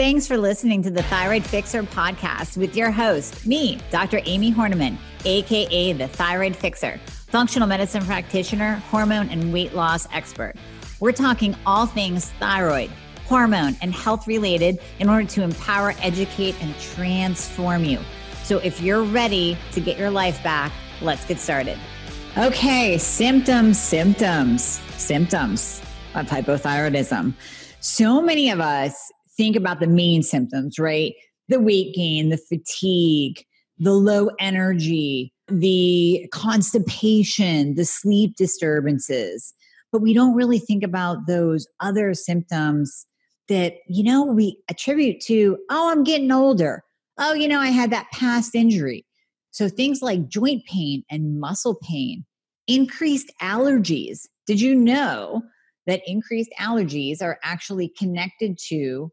Thanks for listening to the Thyroid Fixer podcast with your host, me, Dr. Amy Hornaman, AKA the Thyroid Fixer, functional medicine practitioner, hormone and weight loss expert. We're talking all things thyroid, hormone, and health related in order to empower, educate, and transform you. So if you're ready to get your life back, let's get started. Okay, symptoms, symptoms, symptoms of hypothyroidism. So many of us think about the main symptoms, right? The weight gain, the fatigue, the low energy, the constipation, the sleep disturbances. But we don't really think about those other symptoms that, you know, we attribute to, oh, I'm getting older. Oh, you know, I had that past injury. So things like joint pain and muscle pain, increased allergies. Did you know that increased allergies are actually connected to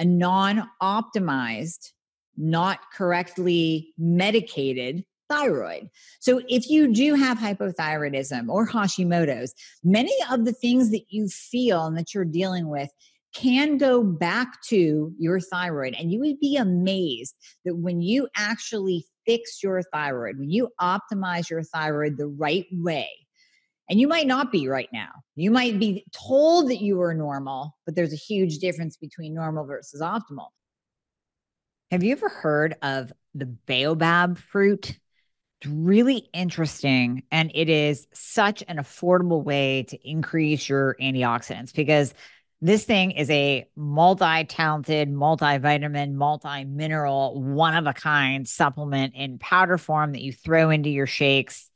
a non optimized, not correctly medicated thyroid. So, if you do have hypothyroidism or Hashimoto's, many of the things that you feel and that you're dealing with can go back to your thyroid. And you would be amazed that when you actually fix your thyroid, when you optimize your thyroid the right way, and you might not be right now. You might be told that you are normal, but there's a huge difference between normal versus optimal. Have you ever heard of the baobab fruit? It's really interesting. And it is such an affordable way to increase your antioxidants because this thing is a multi talented, multivitamin, multi mineral, one of a kind supplement in powder form that you throw into your shakes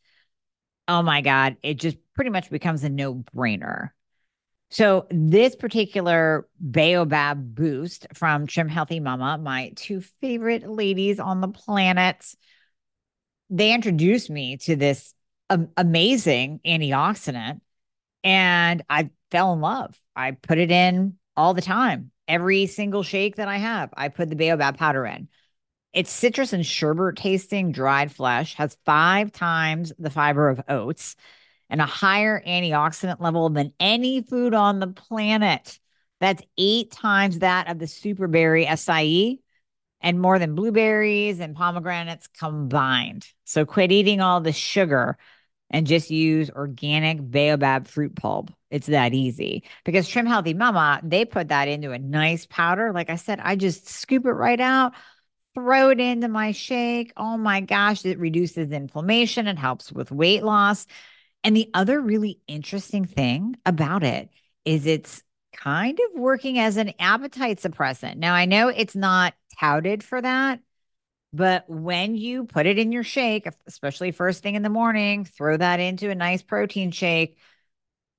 oh my God, it just pretty much becomes a no brainer. So, this particular Baobab boost from Trim Healthy Mama, my two favorite ladies on the planet, they introduced me to this amazing antioxidant and I fell in love. I put it in all the time. Every single shake that I have, I put the Baobab powder in. It's citrus and sherbet tasting dried flesh, has five times the fiber of oats and a higher antioxidant level than any food on the planet. That's eight times that of the superberry acai and more than blueberries and pomegranates combined. So quit eating all the sugar and just use organic baobab fruit pulp. It's that easy because Trim Healthy Mama, they put that into a nice powder. Like I said, I just scoop it right out throw it into my shake. Oh my gosh, it reduces inflammation and helps with weight loss. And the other really interesting thing about it is it's kind of working as an appetite suppressant. Now, I know it's not touted for that, but when you put it in your shake, especially first thing in the morning, throw that into a nice protein shake,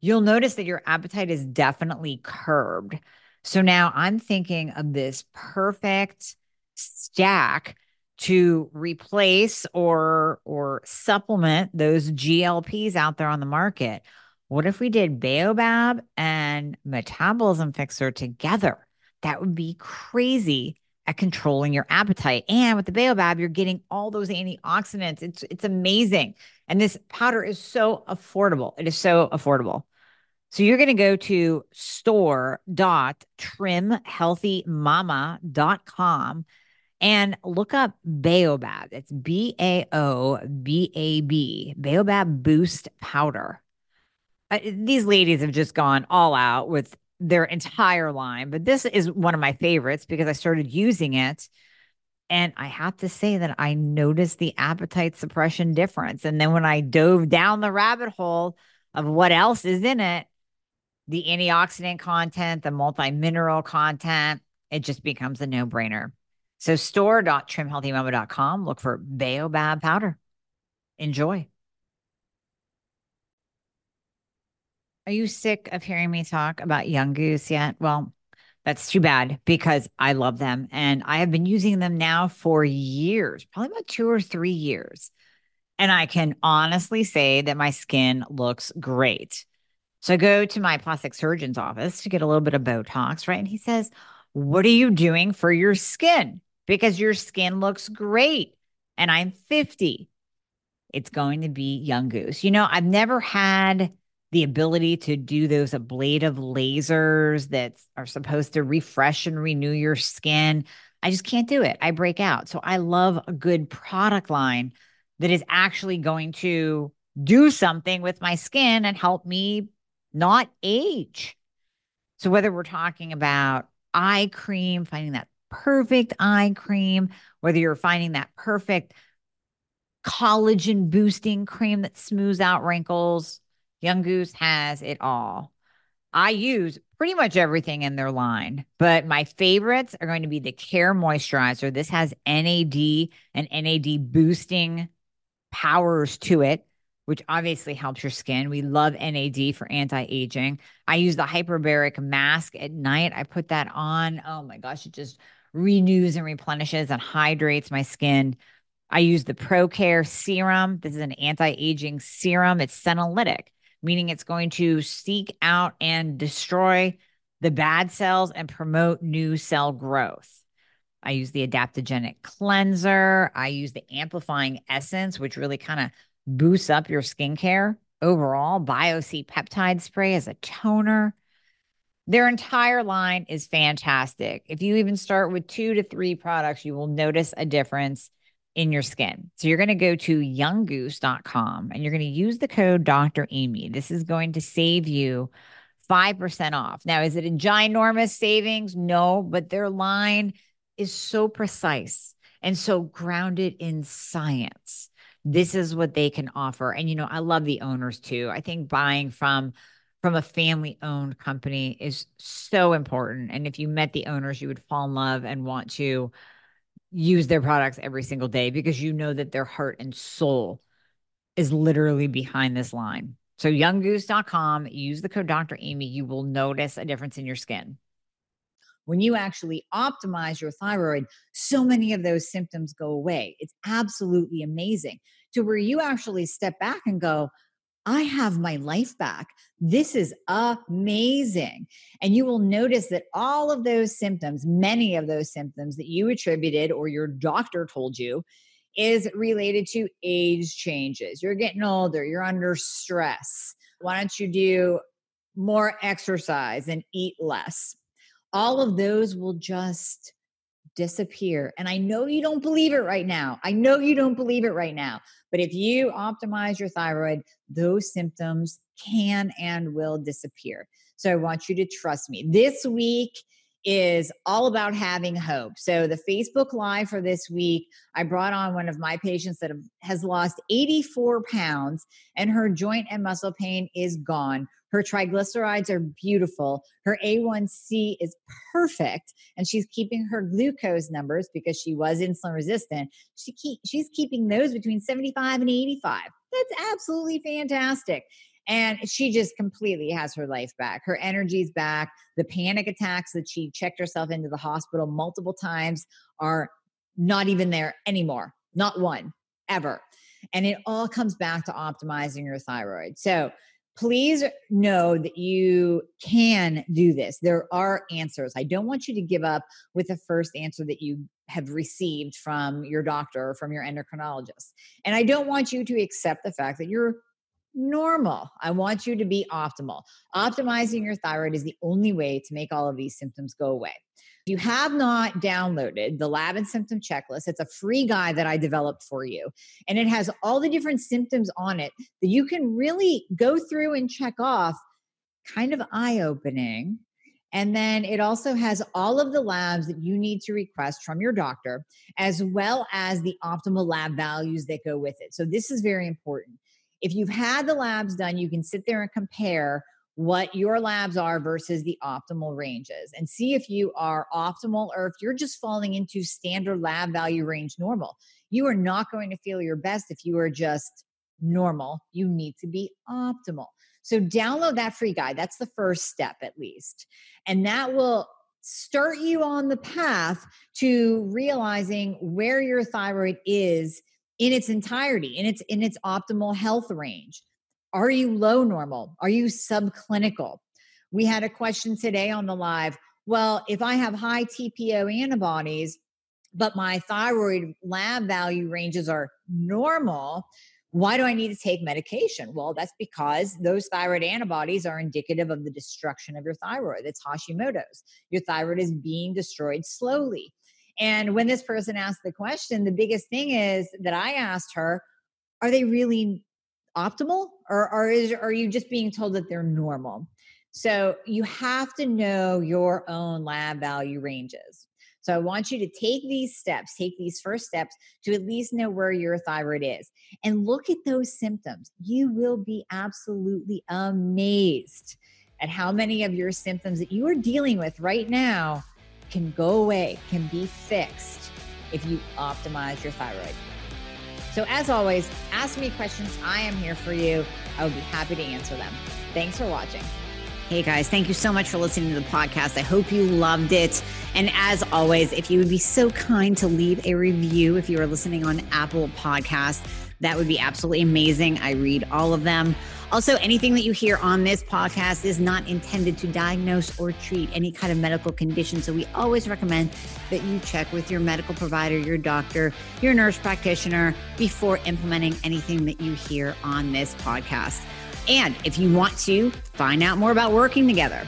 you'll notice that your appetite is definitely curbed. So now I'm thinking of this perfect stack to replace or or supplement those GLPs out there on the market. What if we did Baobab and Metabolism Fixer together? That would be crazy at controlling your appetite. And with the Baobab, you're getting all those antioxidants. It's it's amazing. And this powder is so affordable. It is so affordable. So you're going to go to store.trimhealthymama.com and look up Baobab. It's B A O B A B, Baobab Boost Powder. These ladies have just gone all out with their entire line, but this is one of my favorites because I started using it. And I have to say that I noticed the appetite suppression difference. And then when I dove down the rabbit hole of what else is in it, the antioxidant content, the multi mineral content, it just becomes a no brainer. So store.trimhealthymama.com. Look for Baobab powder. Enjoy. Are you sick of hearing me talk about Young Goose yet? Well, that's too bad because I love them and I have been using them now for years, probably about two or three years. And I can honestly say that my skin looks great. So I go to my plastic surgeon's office to get a little bit of Botox, right? And he says, What are you doing for your skin? Because your skin looks great and I'm 50. It's going to be Young Goose. You know, I've never had the ability to do those ablative lasers that are supposed to refresh and renew your skin. I just can't do it. I break out. So I love a good product line that is actually going to do something with my skin and help me not age. So whether we're talking about eye cream, finding that perfect eye cream, whether you're finding that perfect collagen boosting cream that smooths out wrinkles, Young Goose has it all. I use pretty much everything in their line, but my favorites are going to be the Care Moisturizer. This has NAD and NAD boosting powers to it, which obviously helps your skin. We love NAD for anti aging. I use the hyperbaric mask at night. I put that on. Oh my gosh, it just renews and replenishes and hydrates my skin. I use the ProCare serum. This is an anti aging serum, it's senolytic meaning it's going to seek out and destroy the bad cells and promote new cell growth. I use the adaptogenic cleanser. I use the amplifying essence, which really kind of boosts up your skincare overall. BioC peptide spray as a toner. Their entire line is fantastic. If you even start with two to three products, you will notice a difference in your skin. So you're going to go to younggoose.com and you're going to use the code Dr. Amy. This is going to save you 5% off. Now, is it a ginormous savings? No, but their line is so precise and so grounded in science. This is what they can offer. And you know, I love the owners too. I think buying from from a family owned company is so important. And if you met the owners, you would fall in love and want to use their products every single day because you know that their heart and soul is literally behind this line. So younggoose.com, use the code Dr. Amy, you will notice a difference in your skin. When you actually optimize your thyroid, so many of those symptoms go away. It's absolutely amazing to where you actually step back and go, I have my life back. This is amazing. And you will notice that all of those symptoms, many of those symptoms that you attributed or your doctor told you, is related to age changes. You're getting older, you're under stress. Why don't you do more exercise and eat less? All of those will just disappear. And I know you don't believe it right now. I know you don't believe it right now. But if you optimize your thyroid, those symptoms can and will disappear. So I want you to trust me. This week, is all about having hope. So the Facebook Live for this week, I brought on one of my patients that has lost 84 pounds and her joint and muscle pain is gone. Her triglycerides are beautiful. Her A1C is perfect. And she's keeping her glucose numbers because she was insulin resistant. She keep, she's keeping those between 75 and 85. That's absolutely fantastic. And she just completely has her life back. Her energy's back. The panic attacks that she checked herself into the hospital multiple times are not even there anymore. Not one ever. And it all comes back to optimizing your thyroid. So please know that you can do this. There are answers. I don't want you to give up with the first answer that you have received from your doctor or from your endocrinologist. And I don't want you to accept the fact that you're normal. I want you to be optimal. Optimizing your thyroid is the only way to make all of these symptoms go away. If you have not downloaded the lab and symptom checklist, it's a free guide that I developed for you. And it has all the different symptoms on it that you can really go through and check off, kind of eye opening. And then it also has all of the labs that you need to request from your doctor, as well as the optimal lab values that go with it. So, this is very important. If you've had the labs done, you can sit there and compare what your labs are versus the optimal ranges and see if you are optimal or if you're just falling into standard lab value range normal. You are not going to feel your best if you are just normal. You need to be optimal. So, download that free guide. That's the first step, at least. And that will start you on the path to realizing where your thyroid is in its entirety, in its in its optimal health range. Are you low normal? Are you subclinical? We had a question today on the live. Well, if I have high TPO antibodies, but my thyroid lab value ranges are normal, Why do I need to take medication? Well, that's because those thyroid antibodies are indicative of the destruction of your thyroid. It's Hashimoto's. Your thyroid is being destroyed slowly. And when this person asked the question, the biggest thing is that I asked her, are they really optimal or, or is, are you just being told that they're normal? So you have to know your own lab value ranges. So I want you to take these steps, take these first steps to at least know where your thyroid is and look at those symptoms. You will be absolutely amazed at how many of your symptoms that you are dealing with right now can go away, can be fixed if you optimize your thyroid. So, as always, ask me questions. I am here for you. I will be happy to answer them. Thanks for watching. Hey guys, thank you so much for listening to the podcast. I hope you loved it. And as always, if you would be so kind to leave a review if you are listening on Apple Podcast, that would be absolutely amazing. I read all of them. Also, anything that you hear on this podcast is not intended to diagnose or treat any kind of medical condition. So, we always recommend that you check with your medical provider, your doctor, your nurse practitioner before implementing anything that you hear on this podcast. And if you want to find out more about working together,